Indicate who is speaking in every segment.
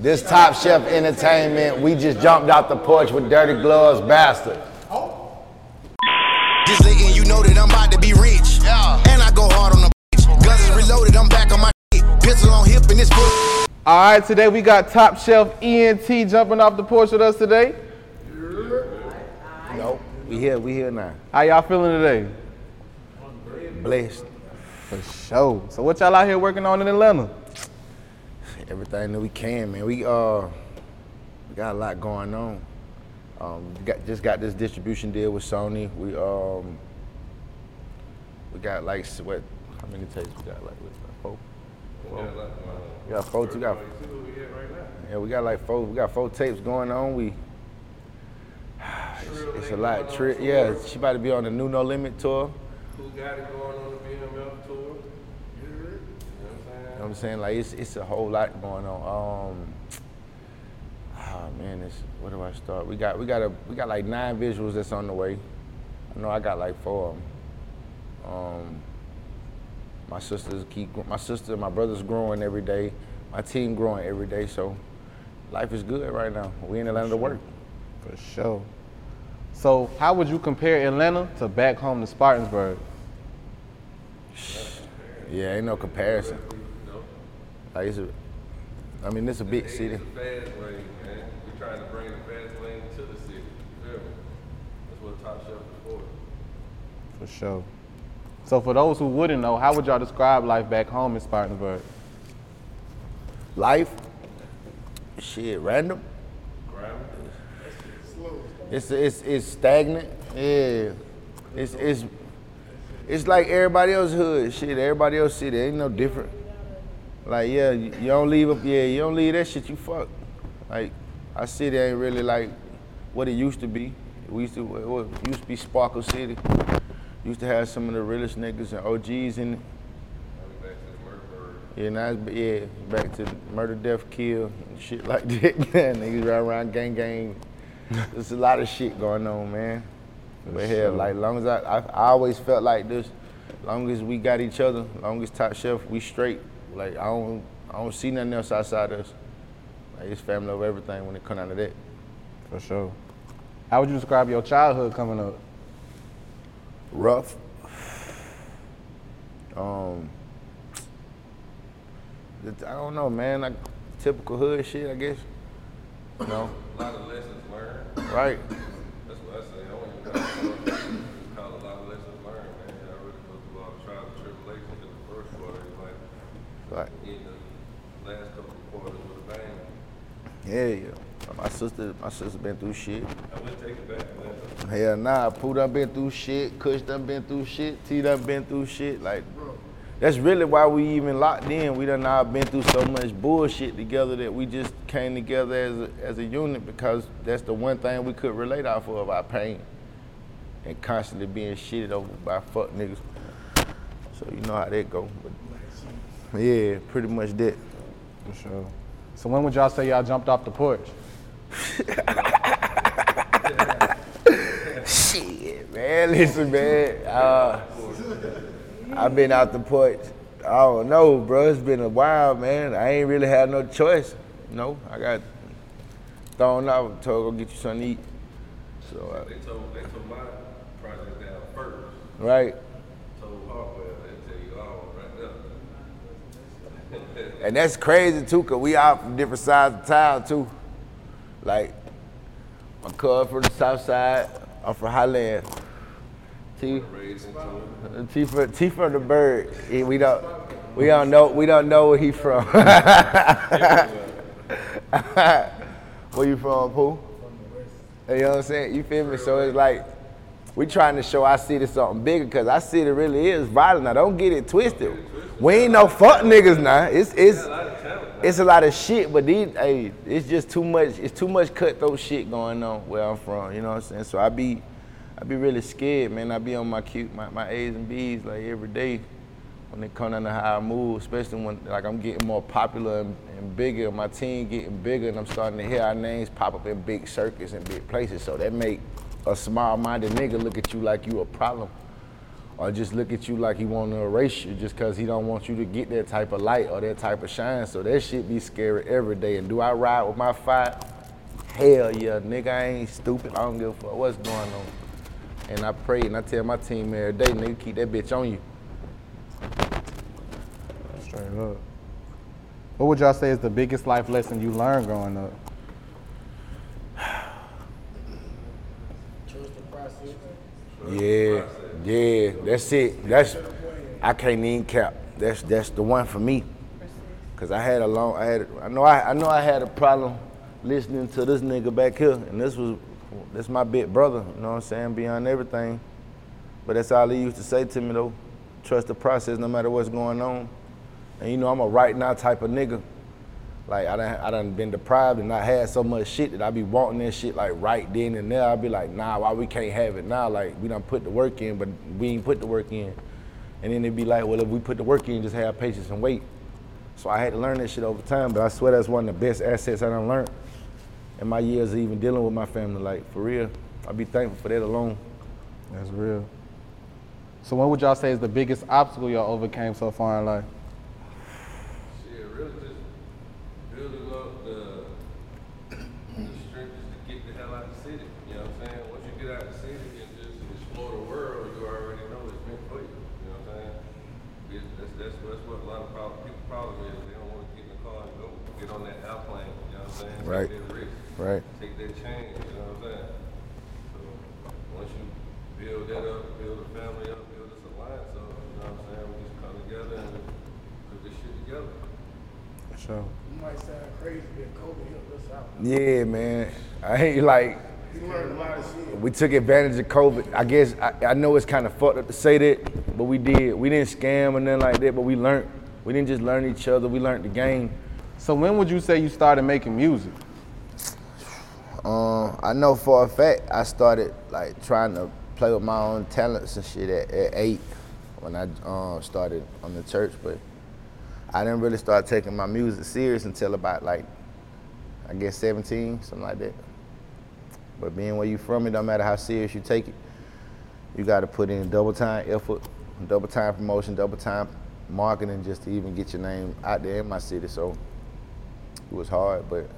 Speaker 1: This Top Shelf Entertainment, we just jumped out the porch with dirty gloves, bastard.
Speaker 2: Just letting you know that I'm about to be rich. And I go hard on the bitch. Guns is reloaded, I'm back on my shit. Pistol on hip and this.
Speaker 3: All right, today we got Top Shelf ENT jumping off the porch with us today.
Speaker 1: Nope, we here, we here now.
Speaker 3: How y'all feeling today?
Speaker 1: Blessed.
Speaker 3: For sure. So what y'all out here working on in Atlanta?
Speaker 1: Everything that we can, man. We uh, we got a lot going on. Um, got, just got this distribution deal with Sony. We um, we got like what? How many tapes we got? Like what, four. Four. We got four. We got. Yeah, we got like four. We got four tapes going on. We. It's, it's a lot. Tri- yeah, she about to be on the new No Limit tour.
Speaker 4: Who got it going on the BMF tour? You know
Speaker 1: You know what I'm saying? Like it's it's a whole lot going on. Um ah man, it's where do I start? We got we got a we got like nine visuals that's on the way. I know I got like four of them. Um my sisters keep my sister, my brother's growing every day. My team growing every day, so life is good right now. We in Atlanta to work.
Speaker 3: For sure. So how would you compare Atlanta to back home to Spartansburg?
Speaker 1: Yeah, ain't no comparison. Like it's a, I mean, it's a big city.
Speaker 4: It's a fast lane, man. We trying to bring the fast lane to the city. Feel me? That's what Top Shelf is for.
Speaker 3: For sure. So for those who wouldn't know, how would y'all describe life back home in Spartanburg?
Speaker 1: Life, shit, random. It's it's it's stagnant. Yeah, it's it's it's like everybody else hood. Shit, everybody else city ain't no different. Like yeah, you, don't leave up. Yeah, you don't leave that shit. You fuck. Like our city ain't really like what it used to be. We used to it used to be Sparkle City. Used to have some of the realest niggas and OGs in it. Yeah, now it's, yeah, back to murder, death, kill, and shit like that. Niggas run around gang gang. There's a lot of shit going on, man. But hell, like long as I, I, I always felt like this. Long as we got each other, long as Top Shelf, we straight. Like I don't, I don't see nothing else outside us. Like it's family over everything when it come down to that.
Speaker 3: For sure. How would you describe your childhood coming up?
Speaker 1: Rough. Um, I don't know, man. Like typical hood shit, I guess. You know,
Speaker 4: A lot of lessons learned.
Speaker 1: right?
Speaker 4: That's what I say. I wouldn't even call it, call it a lot of lessons learned, man. I really go through a lot of trials and tribulations in the first quarter of life.
Speaker 1: Yeah, yeah. My sister, my sister been through shit.
Speaker 4: I take it back, man.
Speaker 1: Hell nah, Pooh done been through shit, Kush done been through shit, T done been through shit. Like, that's really why we even locked in. We done all been through so much bullshit together that we just came together as a, as a unit because that's the one thing we could relate off of, our pain. And constantly being shitted over by fuck niggas. So you know how that go. But yeah, pretty much that.
Speaker 3: For sure. So when would y'all say y'all jumped off the porch?
Speaker 1: Shit, man, listen, man. Uh, I've been out the porch. I don't know, bro. It's been a while, man. I ain't really had no choice. You know, I got thrown out, told go get you something to eat. So, uh,
Speaker 4: They told, they told my project down first.
Speaker 1: right.
Speaker 4: Told Hartwell, they tell you all right there.
Speaker 1: And that's crazy too, cause we out from different sides of town too. Like my cousin from the south side, I'm from Highland. T, T for T for the bird. We don't we don't know we don't know where he from. where you from, Pooh? You know what I'm saying? You feel me? So it's like we trying to show our city something bigger because our city really is violent. Now don't get it twisted. We ain't no fuck niggas now. It's it's it's a lot of shit, but these hey, it's just too much. It's too much cutthroat shit going on where I'm from. You know what I'm saying? So I be I be really scared, man. I be on my cute my, my A's and B's like every day when it come down to how I move, especially when like I'm getting more popular and, and bigger, my team getting bigger, and I'm starting to hear our names pop up in big circuits and big places. So that make a small-minded nigga look at you like you a problem, or just look at you like he want to erase you just because he don't want you to get that type of light or that type of shine. So that shit be scary every day. And do I ride with my fight? Hell yeah, nigga, I ain't stupid. I don't give a fuck what's going on. And I pray and I tell my team every day, nigga, keep that bitch on you.
Speaker 3: Straight up. What would y'all say is the biggest life lesson you learned growing up? Trust the process.
Speaker 1: Yeah, yeah, that's it. That's I can't even cap. That's that's the one for me. Cause I had a long, I had, I know I, I know I had a problem listening to this nigga back here, and this was, this my big brother. You know what I'm saying? Beyond everything. But that's all he used to say to me though. Trust the process, no matter what's going on. And you know I'm a right now type of nigga. Like I done, I done been deprived and I had so much shit that I be wanting that shit like right then and there. I be like, nah, why we can't have it now? Like we done put the work in, but we ain't put the work in. And then it'd be like, well, if we put the work in, just have patience and wait. So I had to learn that shit over time, but I swear that's one of the best assets I done learned in my years of even dealing with my family. Like for real, I be thankful for that alone.
Speaker 3: That's real. So what would y'all say is the biggest obstacle y'all overcame so far in life?
Speaker 4: Shit, really just building up the, the strength just to get the hell out of the city. You know what I'm saying? Once you get out of the city and just explore the world, you already know it's meant for you. You know what I'm saying? It- That's, that's, that's what a lot of problem, people's problem is. They don't want to get in the car and go get on that airplane. You know what I'm saying?
Speaker 1: Right.
Speaker 4: Take that risk.
Speaker 1: Right.
Speaker 4: Take that change. You know what I'm saying? So once you build that up, build a family up, build this alliance up, you know what I'm saying? We just come together and put this shit together.
Speaker 3: For sure.
Speaker 5: You might sound crazy, but COVID helped us out.
Speaker 1: Yeah, man. I ain't like.
Speaker 5: He learned a lot of shit.
Speaker 1: We took advantage of COVID. I guess I, I know it's kind of fucked up to say that, but we did. We didn't scam or nothing like that, but we learned. We didn't just learn each other. We learned the game.
Speaker 3: So when would you say you started making music?
Speaker 1: Um, I know for a fact I started like trying to play with my own talents and shit at, at eight when I um, started on the church, but I didn't really start taking my music serious until about like I guess 17, something like that. But being where you from, it don't matter how serious you take it. You got to put in double time effort, double time promotion, double time marketing just to even get your name out there in my city. So it was hard, but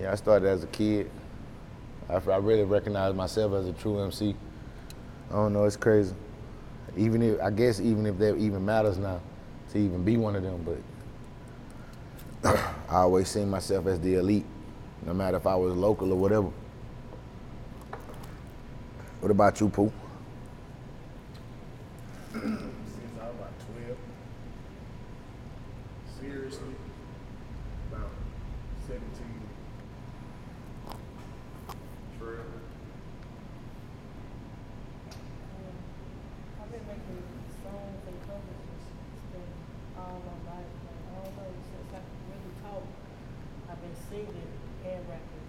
Speaker 1: yeah, I started as a kid. I, I really recognized myself as a true MC. I don't know, it's crazy. Even if I guess even if that even matters now to even be one of them, but I always seen myself as the elite, no matter if I was local or whatever. What about you, Pooh?
Speaker 5: Since I was about 12. Seriously, about 17.
Speaker 4: True.
Speaker 6: I've been making songs and covers and shit all my life. Like, I don't know, since I could really talk, I've been singing and rapping.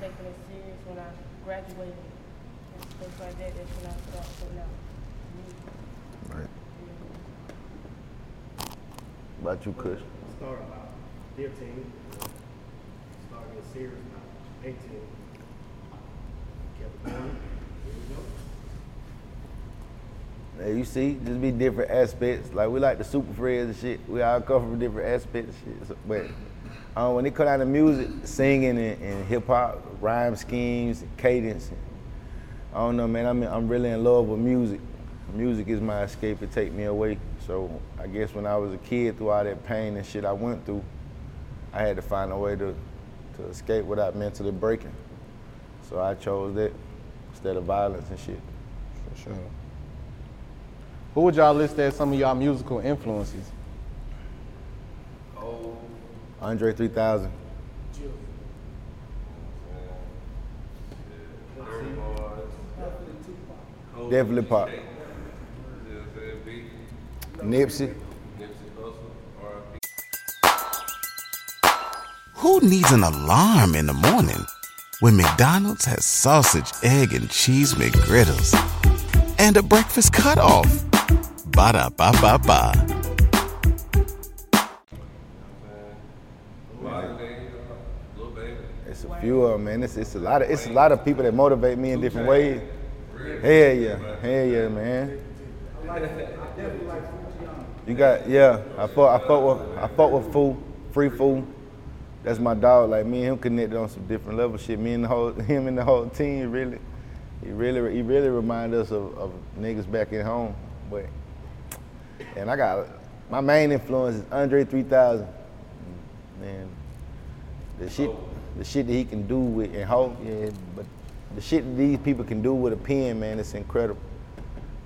Speaker 6: Taking it serious when I graduated and stuff like that. That's when I started putting out music.
Speaker 1: Right. What about you, Kush?
Speaker 5: Started about 15. Started getting serious about 18. Kept going. Here we go.
Speaker 1: Hey, you see, just be different aspects. Like we like the super friends and shit. We all come from different aspects and shit. So, but um, when it come down to music, singing and, and hip hop, rhyme schemes, and cadence, and, I don't know, man. I'm I'm really in love with music. Music is my escape to take me away. So I guess when I was a kid, through all that pain and shit I went through, I had to find a way to, to escape without mentally breaking. So I chose that instead of violence and shit.
Speaker 3: For sure. Who would y'all list as some of y'all musical influences? Oh.
Speaker 1: Andre 3000. Definitely pop. Nipsey.
Speaker 7: Who needs an alarm in the morning when McDonald's has sausage, egg, and cheese McGriddles and a breakfast cutoff? Ba da ba ba ba.
Speaker 1: It's a few of them, man. It's, it's a lot of it's a lot of people that motivate me in different ways. Hell yeah, hell yeah, man. You got yeah. I fought I fought with I fought with Foo, Free Foo. That's my dog. Like me and him connected on some different level shit. Me and the whole him and the whole team really, he really he really remind us of, of niggas back at home. But and I got my main influence is Andre 3000. Man, the shit the shit that he can do with and how yeah, but the shit that these people can do with a pen, man, it's incredible.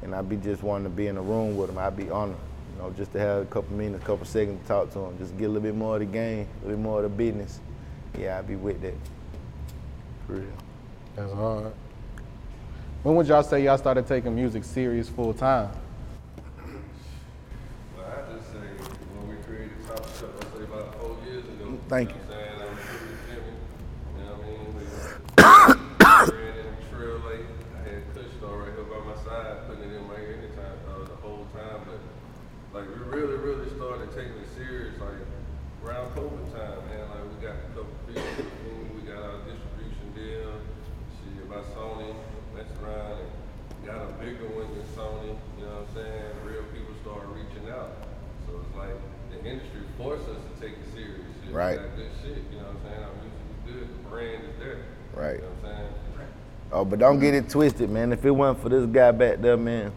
Speaker 1: And I'd be just wanting to be in a room with him. I'd be honored, you know, just to have a couple minutes, a couple seconds to talk to him, just get a little bit more of the game, a little bit more of the business. Yeah, I'd be with that. For real.
Speaker 3: That's hard. When would y'all say y'all started taking music serious full time?
Speaker 4: Time. But like we really, really started taking it serious like around COVID time, man. Like we got a couple people, we got our distribution deal. Shit by Sony, messed around and got a bigger one than Sony. You know what I'm saying? Real people reaching out. So it's like the industry forced us to take it serious. Shit,
Speaker 1: Right.
Speaker 4: got good shit. You know what I'm saying? Our music is good. The brand is there.
Speaker 1: Right.
Speaker 4: You know what I'm saying?
Speaker 1: Oh, but don't get it twisted, man. If it wasn't for this guy back there, man,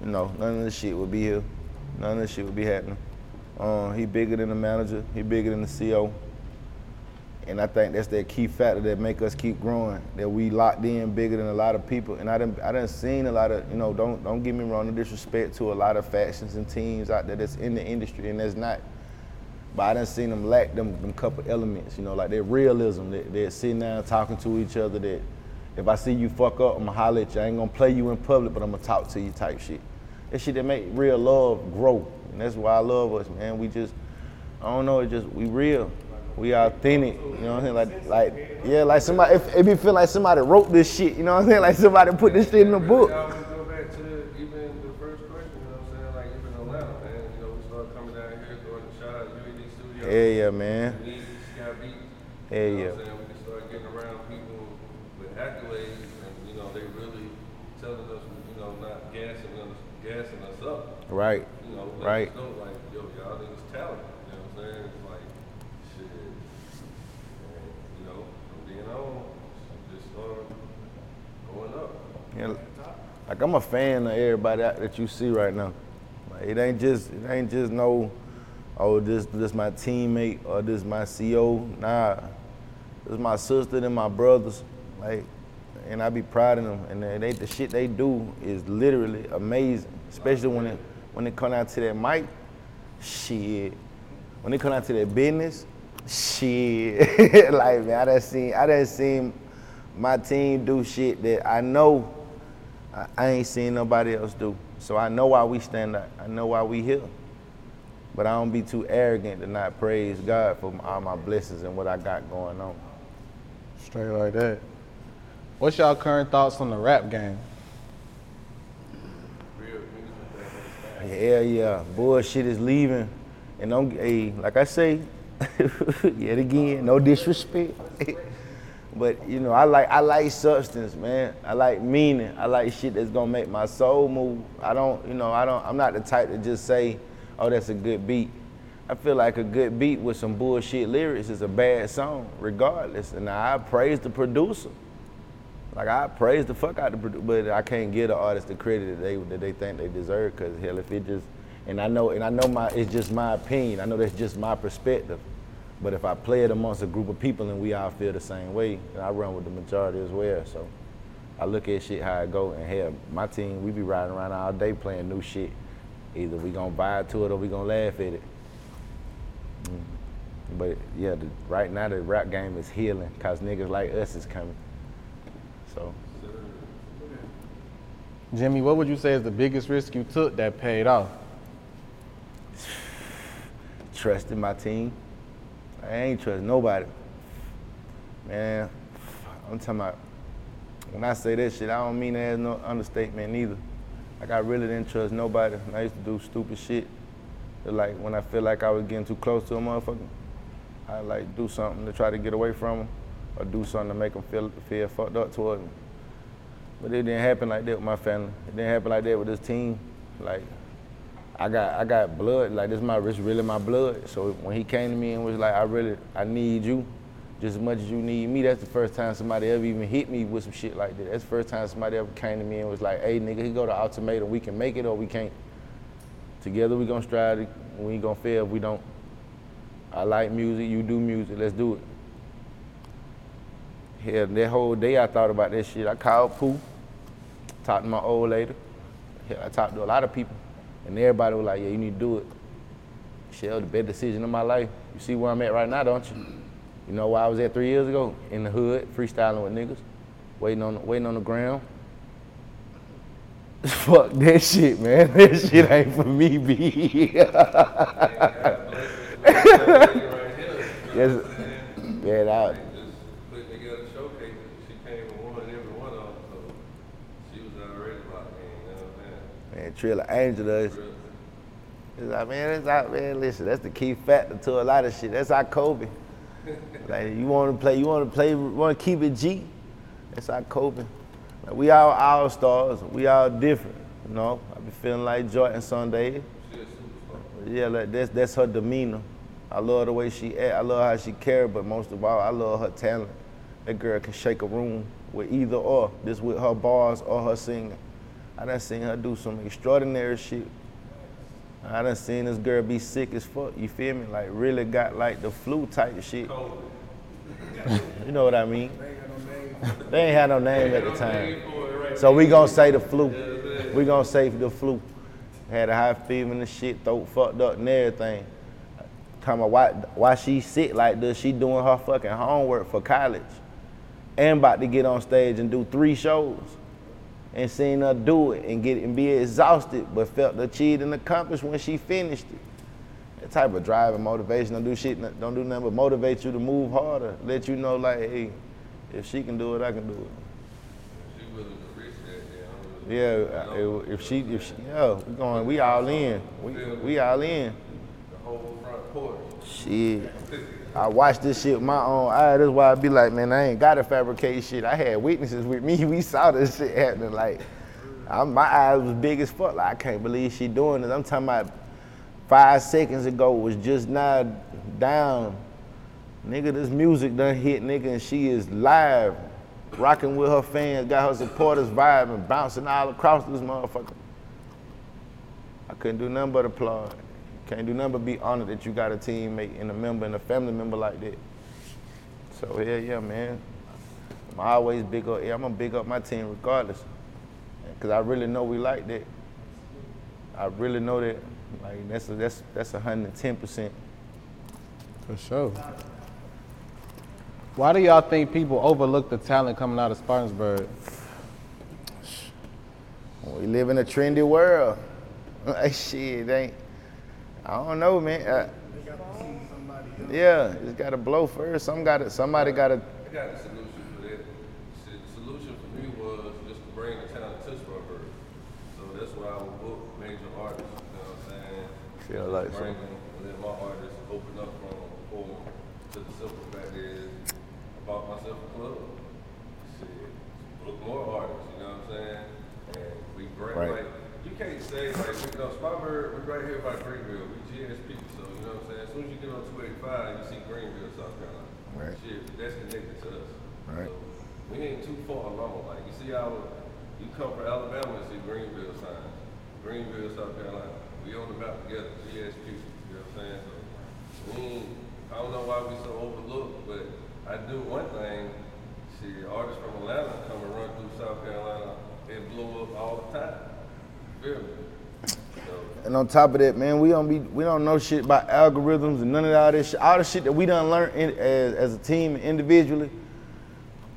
Speaker 1: you know, none of this shit would be here. None of this shit would be happening. Um, he bigger than the manager. He bigger than the CO. And I think that's that key factor that make us keep growing. That we locked in bigger than a lot of people. And I done, I done seen a lot of, you know, don't don't get me wrong, no disrespect to a lot of factions and teams out there that's in the industry and that's not. But I done seen them lack them, them couple elements, you know, like their realism. That they're sitting down talking to each other. That if I see you fuck up, I'ma holler at you. I ain't gonna play you in public, but I'ma talk to you type shit. That shit that make real love grow. And that's why I love us, man. We just, I don't know, it just, we real. We authentic, you know what I'm saying? Like, like, yeah, like somebody, if, it be feel like somebody wrote this shit, you know what I'm saying? Like somebody put this shit in the book.
Speaker 4: I always go back to the, even the first question, you know what I'm saying? Like even Atlanta, man. You know, we started coming down here, throwing the shout out UAD Studio.
Speaker 1: Yeah, yeah, man.
Speaker 4: We need Scott Beat.
Speaker 1: Yeah,
Speaker 4: You know
Speaker 1: yeah.
Speaker 4: what I'm saying? We can start getting around people with accolades and, you know, they really telling us, you know, not gassing us, gassing us up.
Speaker 1: Right.
Speaker 4: You know,
Speaker 1: Right.
Speaker 4: know, like, yo, y'all niggas talented. You know what I'm saying? It's like, shit. And, you know, from then on, just started going up.
Speaker 1: Yeah, like I'm a fan of everybody that you see right now. Like, it ain't just it ain't just no, oh this this my teammate or this my CO. Nah, this my sister and my brothers. Like, and I be proud of them. And they the shit they do is literally amazing. Especially when it when it come out to that mic, shit. When it come out to that business, shit. like man, I done seen I done seen my team do shit that I know I, I ain't seen nobody else do. So I know why we stand up. I know why we here. But I don't be too arrogant to not praise God for all my blessings and what I got going on.
Speaker 3: Straight like that. What's y'all current thoughts on the rap game?
Speaker 1: Yeah, yeah. Bullshit is leaving. And don't hey, like I say, yet again, no disrespect. but you know, I like I like substance, man. I like meaning. I like shit that's gonna make my soul move. I don't, you know, I don't I'm not the type to just say, oh, that's a good beat. I feel like a good beat with some bullshit lyrics is a bad song, regardless. And I praise the producer. Like I praise the fuck out the producer, but I can't give the artist the credit that they that they think they deserve. Cause hell, if it just And I know, and I know my it's just my opinion. I know that's just my perspective. But if I play it amongst a group of people and we all feel the same way, then I run with the majority as well. So I look at shit how it go, and hell, my team we be riding around all day playing new shit. Either we gonna vibe to it or we gonna laugh at it. Mm. But yeah, the, right now the rap game is healing cause niggas like us is coming. So
Speaker 3: Jimmy, what would you say is the biggest risk you took that paid off?
Speaker 1: trusting my team. I ain't trust nobody. Man, I'm talking about when I say that shit, I don't mean that as no understatement neither. Like I really didn't trust nobody. I used to do stupid shit. But like when I feel like I was getting too close to a motherfucker, I like do something to try to get away from them, or do something to make them feel feel fucked up toward me. But it didn't happen like that with my family. It didn't happen like that with this team. Like I got I got blood. Like this my it's really my blood. So when he came to me and was like, I really I need you just as much as you need me. That's the first time somebody ever even hit me with some shit like that. That's the first time somebody ever came to me and was like, Hey nigga, he go to ultimatum. We can make it or we can't. Together we gonna strive. We ain't gonna fail if we don't. I like music. You do music. Let's do it. Hell, that whole day I thought about that shit. I called Pooh, talked to my old lady. Hell, I talked to a lot of people, and everybody was like, "Yeah, you need to do it." Shell, the best decision of my life. You see where I'm at right now, don't you? You know where I was at three years ago? In the hood, freestyling with niggas, waiting on waiting on the ground. Fuck that shit, man. That shit ain't for me, B. yes, yeah, that.
Speaker 4: Put together showcases. She came and won every one of them, so she was already locked in. You know what I'm saying?
Speaker 1: Man, Trilla Angel does. It's like, man, it's out, man. Listen, that's the key factor to a lot of shit. That's our Kobe. like, you want to play, you want to play, want to keep it G. That's our Kobe. Like, we all all stars. We all different. You know, I be feeling like Jordan Sunday. Yeah, like that's that's her demeanor. I love the way she act. I love how she care, but most of all, I love her talent. That girl can shake a room with either or, just with her bars or her singing. I done seen her do some extraordinary shit. I done seen this girl be sick as fuck. You feel me? Like really got like the flu type shit. you know what I mean? They ain't had no name at the time. So we gonna say the flu. We gonna say the flu. Had a high fever and the shit, throat fucked up and everything. Talking about why, why she sick like this, she doing her fucking homework for college. And about to get on stage and do three shows. And seen her do it and get and be exhausted, but felt achieved and accomplished when she finished it. That type of drive and motivation don't do shit, don't do nothing but motivate you to move harder. Let you know like, hey, if she can do it, I can do it. Yeah, if she, if she, yeah, we going, we all in. We, we all in. Shit. I watched this shit with my own eye. That's why I be like, man, I ain't gotta fabricate shit. I had witnesses with me. We saw this shit happening. Like, I, my eyes was big as fuck. Like, I can't believe she doing this. I'm talking about five seconds ago was just now down. Nigga, this music done hit, nigga, and she is live, rocking with her fans, got her supporters vibing, bouncing all across this motherfucker. I couldn't do nothing but applaud. Can't do nothing but be honored that you got a teammate and a member and a family member like that. So yeah, yeah, man. I'm always big up. Yeah, I'm gonna big up my team regardless, cause I really know we like that. I really know that. Like that's a, that's that's 110 percent.
Speaker 3: For sure. Why do y'all think people overlook the talent coming out of Spartansburg?
Speaker 1: We live in a trendy world. Like shit, ain't. I don't know, man. Uh, yeah, it's got to blow first. Some got to. Somebody got to.
Speaker 4: I got a solution for that. The solution for me was just to bring the talent to Spartanburg. So that's why I would book major artists. You know what I'm saying?
Speaker 1: Feel like
Speaker 4: bring
Speaker 1: so.
Speaker 4: them, and let my artists open up from for to the simple fact is I bought myself a club. Shit, book more artists. You know what I'm saying? And we bring
Speaker 1: Right.
Speaker 4: like you can't say like you know Spartanburg. We right here by Greenville. We GSP. So you know what I'm saying? As soon as you get on 285, you see Greenville, South Carolina.
Speaker 1: Right.
Speaker 4: Shit, that's connected to us.
Speaker 1: Right.
Speaker 4: So we ain't too far along. Like you see our, you come from Alabama and see Greenville signs. Greenville, South Carolina. we on the map together, GSP, you know what I'm saying? So, we ain't, I don't know why we so overlooked, but I do one thing, see, artists from Atlanta come and run through South Carolina and blow up all the time.
Speaker 1: And on top of that, man, we don't be we don't know shit about algorithms and none of all this shit. All the shit that we done learned in, as, as a team and individually.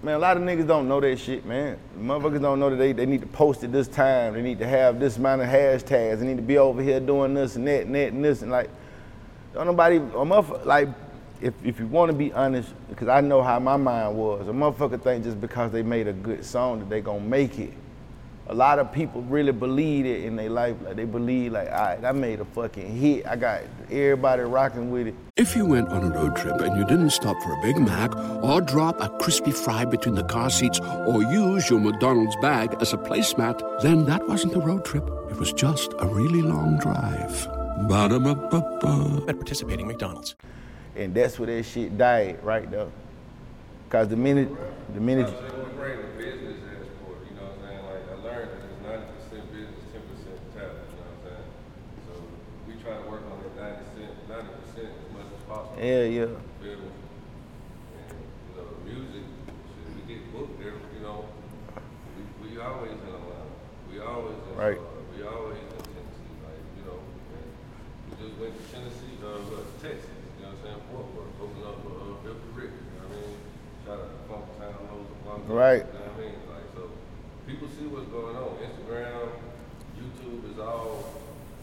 Speaker 1: Man, a lot of niggas don't know that shit, man. Motherfuckers don't know that they, they need to post it this time. They need to have this amount of hashtags. They need to be over here doing this and that and that and this and like, don't nobody, a motherfucker, like, if, if you want to be honest, because I know how my mind was, a motherfucker think just because they made a good song that they gonna make it. A lot of people really believe it in their life. Like they believe, like, all right, I made a fucking hit. I got everybody rocking with it.
Speaker 8: If you went on a road trip and you didn't stop for a Big Mac or drop a crispy fry between the car seats or use your McDonald's bag as a placemat, then that wasn't a road trip. It was just a really long drive. Ba-da-ba-ba-ba.
Speaker 9: At participating McDonald's.
Speaker 1: And that's where that shit died right there. Cause the minute, the minute,
Speaker 4: So we bring the business aspect, you know what I'm saying? Like, I learned that it's ninety percent business, ten percent talent, you know what I'm saying? So we try to work on that ninety percent, ninety percent as much possible.
Speaker 1: Yeah, yeah.
Speaker 4: Feel me? And, you know, music, shit, we get booked there, you know, we, we always in Atlanta. We always in
Speaker 1: Right.
Speaker 4: Florida. We always in Tennessee, like, you know, and we just went to Tennessee, uh, uh, Texas, you know what I'm saying? Fort Worth, opened up for, uh, Filthy Rick, you know what I mean? Shout out to Funk Town, Lowe's, Long Beach,
Speaker 1: Right.
Speaker 4: You know what I mean? Like, so, people see what's going on. Instagram, YouTube is all,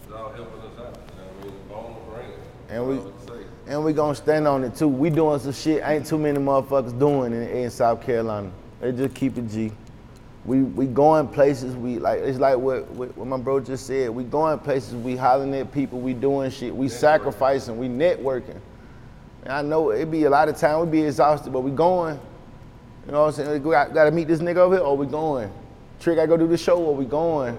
Speaker 4: is all helping us out, you know what I mean? Bone the brain.
Speaker 1: and we,
Speaker 4: That's all I can say.
Speaker 1: and we gonna stand on it too. We doing some shit ain't too many motherfuckers doing in, in South Carolina. They just keep it G. We we going places. We like it's like what, what what my bro just said. We going places. We hollering at people. We doing shit. We sacrificing. We networking. And I know it'd be a lot of time. We'd be exhausted, but we going. You know what I'm saying? We got, got to meet this nigga over here. Oh, we going. Trick, I go do the show. Oh, we going.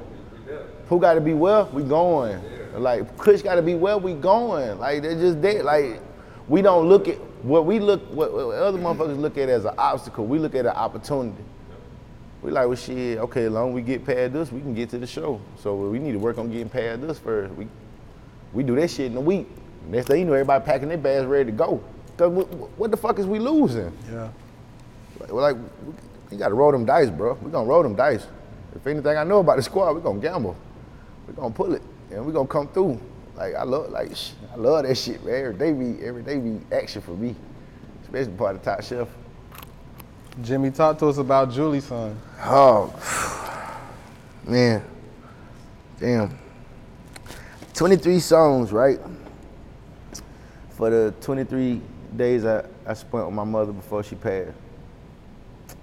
Speaker 1: Who got to be well? We going. Like Kush got to be well. We going. Like they're just dead. Like we don't look at what we look. What, what other motherfuckers look at as an obstacle. We look at an opportunity. We like, well, shit. Okay, as long as we get past this, we can get to the show. So we need to work on getting past this first. We we do that shit in a week. Next thing you know, everybody packing their bags ready to go. Cause what, what the fuck is we losing?
Speaker 3: Yeah.
Speaker 1: Like, we're like, we gotta roll them dice, bro. We gonna roll them dice. If anything I know about the squad, we gonna gamble. We gonna pull it, and we gonna come through. Like I love, like sh- I love that shit, man. Every day be, every day be action for me, especially part of Top Shelf.
Speaker 3: Jimmy, talk to us about Julie's son.
Speaker 1: Oh, man, damn. 23 songs, right? For the 23 days I, I spent with my mother before she passed.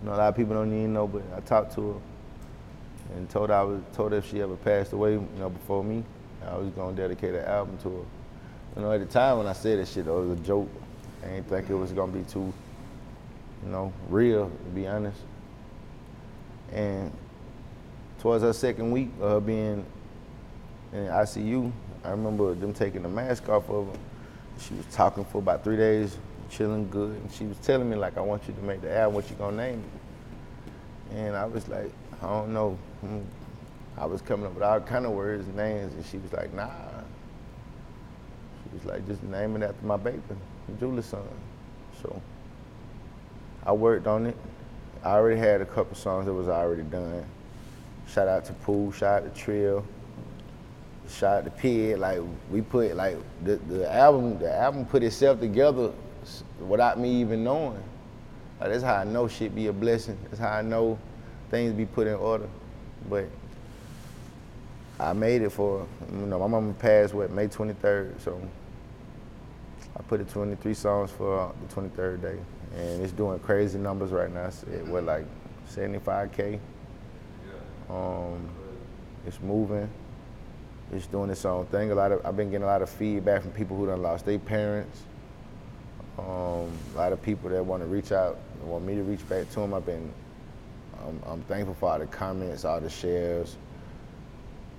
Speaker 1: You know, a lot of people don't even know, but I talked to her and told her I was told her if she ever passed away, you know, before me, I was gonna dedicate an album to her. You know, at the time when I said that shit, it was a joke. I didn't think it was gonna be too, you know, real, to be honest. And towards her second week of her being in ICU, I remember them taking the mask off of her. She was talking for about three days, chilling good, and she was telling me like, "I want you to make the album. What you gonna name it?" And I was like, "I don't know." Hmm. I was coming up with all kind of words and names, and she was like, "Nah." She was like, "Just name it after my baby, Julie's son." So I worked on it. I already had a couple songs that was already done. Shout out to Pooh, shout out to Trill, shout out to Pig. Like we put like the, the album, the album put itself together without me even knowing. Like, that's how I know shit be a blessing. That's how I know things be put in order. But I made it for you know my mama passed what May 23rd, so I put it 23 songs for the 23rd day, and it's doing crazy numbers right now. It's at what like 75k. Um, it's moving. It's doing its own thing. A lot of I've been getting a lot of feedback from people who done lost their parents. Um, a lot of people that want to reach out, want me to reach back to them. I've been, I'm, I'm thankful for all the comments, all the shares.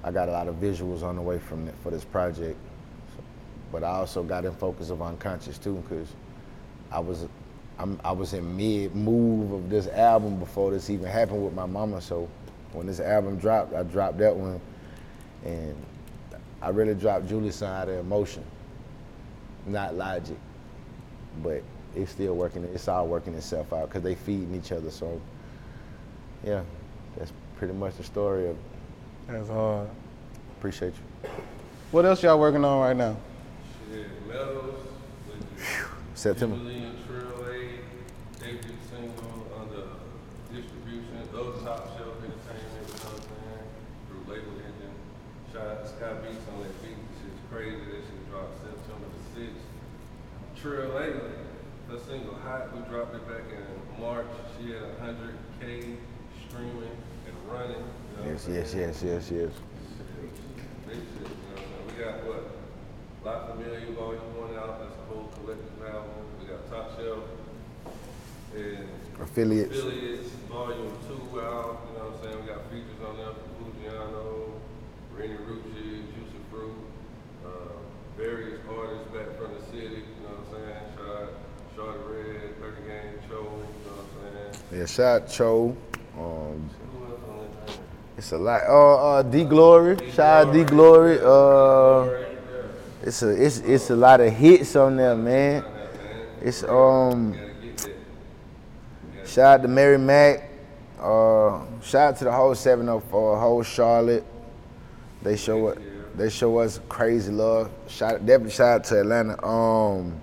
Speaker 1: I got a lot of visuals on the way from it for this project, So- but I also got in focus of unconscious too, because I was, I'm, I was in mid move of this album before this even happened with my mama. So when this album dropped, I dropped that one, and I really dropped Julius son out of emotion, not logic. But it's still working. It's all working itself out because they feeding each other. So, yeah, that's pretty much the story of.
Speaker 3: That's hard.
Speaker 1: Appreciate you.
Speaker 3: What else y'all working on right now?
Speaker 4: Shit, Meadows,
Speaker 1: September.
Speaker 4: Jubilee and A, debut single under distribution, those top shelf entertainment, you know what I'm saying? Through label engine. Shout out to Sky Beats on that beat. Shit's crazy. That shit dropped September the 6th. Trill A, the single Hot, we dropped it back in March. She had 100K streaming and running.
Speaker 1: Yes, yes, yes, yes, yes.
Speaker 4: Big shit, you know what I'm saying? We got what? La Familia Volume 1 out, that's a whole collective album. We got Top Shelf and
Speaker 1: Affiliates.
Speaker 4: Affiliates Volume 2 out, you know what I'm saying? We got features on there from Foogiano, Rennie Rucci, Juicy Fruit, uh, various artists back from the city, you know what I'm saying? Shout out Shorty Red, 30 Gang Cho, you know what I'm saying?
Speaker 1: Yeah, shout out Cho. Um,
Speaker 4: Who else on that thing?
Speaker 1: It's a lot. Uh, uh, D Glory. Shout out D Glory. Uh, it's a it's it's a lot of hits on there, man. It's um. Shout out to Mary Mack. Uh, shout out to the whole 704, whole Charlotte. They show us they show us crazy love. Shout definitely shout out to Atlanta. Um.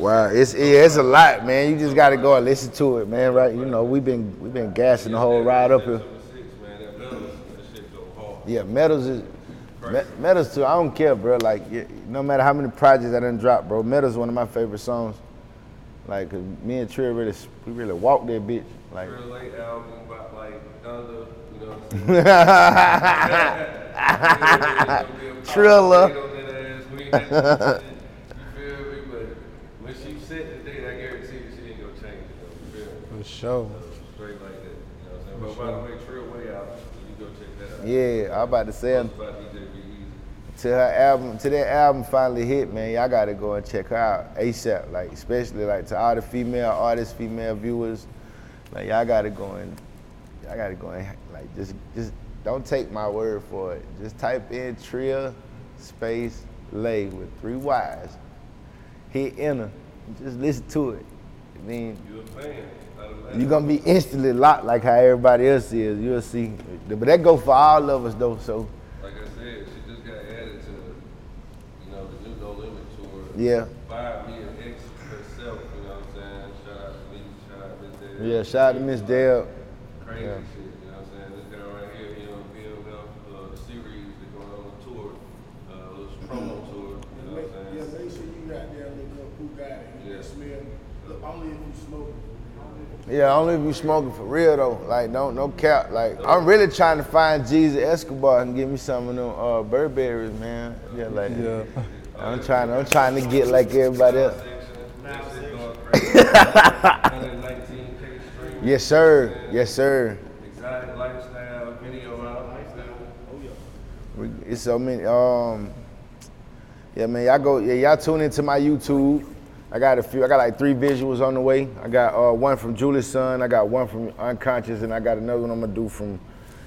Speaker 1: Wow, it's it's a lot, man. You just gotta go and listen to it, man. Right? You know, we've been we've been gassing the whole ride up here. Yeah, metals is me, metals too. I don't care, bro. Like no matter how many projects I done drop, bro. Metals is one of my favorite songs. Like, 'cause me and Trill really we really walked that bitch. Like,
Speaker 4: Trill A album about like Donda, you know what I'm saying?
Speaker 1: Triller.
Speaker 4: You feel me? But when she set the date, I guarantee you she ain't gonna change it. though. You feel me?
Speaker 3: For sure.
Speaker 4: I'm
Speaker 1: yeah, I about to say till her album, to that album finally hit, man, y'all gotta go and check her out ASAP. Like, especially like to all the female artists, female viewers, like y'all gotta go and y'all gotta go and like just just don't take my word for it. Just type in Tria space lay with three Y's. Hit enter. Just listen to it. I mean,
Speaker 4: You a fan?
Speaker 1: You're gonna be instantly locked like how everybody else is. You'll see. But that go for all of us though. So
Speaker 4: Like I said, she just got added to, you know, the new No Limit tour.
Speaker 1: Yeah.
Speaker 4: By me and X herself, you know what I'm saying? Shout out to me, shout out to Miss Dale.
Speaker 1: yeah, shout out to Miss Dale.
Speaker 4: Crazy
Speaker 1: Yeah.
Speaker 4: shit, you know what I'm saying? This girl right here, you know, build up uh, the series that going on the tour, uh, little promo tour, you know what I'm
Speaker 5: Yeah,
Speaker 4: saying?
Speaker 5: make sure you got there look up who got it. You
Speaker 4: Yeah.
Speaker 5: can smell. Look, only if you smoke.
Speaker 1: Yeah, only if you smoking for real though. Like don't no cap. Like I'm really trying to find Jesus Escobar and give me some of them uh, Burberries, man. Yeah, like
Speaker 3: Yeah.
Speaker 1: I'm trying. I'm trying to get like everybody else.
Speaker 4: That shit going crazy. 119K streams.
Speaker 1: Yes, sir. Yes, sir.
Speaker 4: Exotic lifestyle, video out.
Speaker 1: It's so many. Um, yeah, man. Y'all go. Yeah, y'all tune into my YouTube. I got a few. I got like three visuals on the way. I got uh, one from Julius Son. I got one from Unconscious, and I got another one I'm gonna do from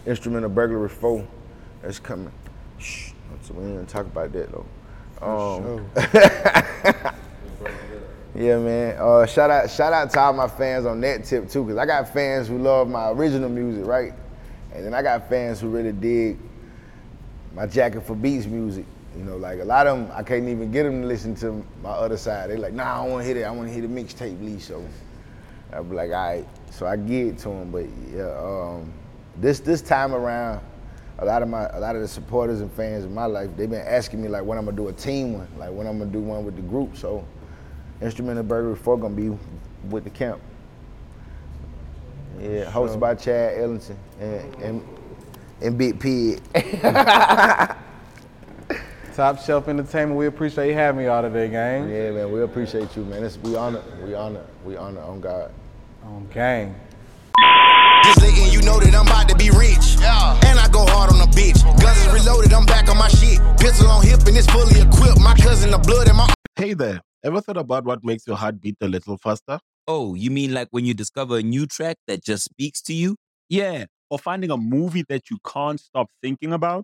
Speaker 1: Instrumental Burglary Four. That's coming. Shh. So we ain't gonna talk about that though. Um, yeah, man. Uh, shout out, shout out to all my fans on that tip too, cause I got fans who love my original music, right? And then I got fans who really dig my jacket for beats music. You know, like a lot of them, I can't even get them to listen to my other side. They're like, nah, I want to hit it. I want to hear the mixtape lead. So I be like, all right. So I give it to them. But yeah, um, this this time around, a lot of my a lot of the supporters and fans in my life, they've been asking me like when I'm gonna do a team one, like when I'm gonna do one with the group. So Instrumental Burger Four gonna be with the camp. Yeah, hosted by Chad Ellington and and, and Big Pig.
Speaker 3: Top Shelf Entertainment, we appreciate you having me all today, gang.
Speaker 1: Yeah, man, we appreciate you, man. It's, we honor, we honor, we honor on God.
Speaker 3: On gang.
Speaker 2: Just letting you know that I'm about to be rich. Yeah. And I go hard on a bitch. Guns is reloaded, I'm back on my shit. Pistol on hip and it's fully equipped. My cousin, the blood in my
Speaker 10: Hey there. Ever thought about what makes your heart beat a little faster?
Speaker 11: Oh, you mean like when you discover a new track that just speaks to you? Yeah, or finding a movie that you can't stop thinking about?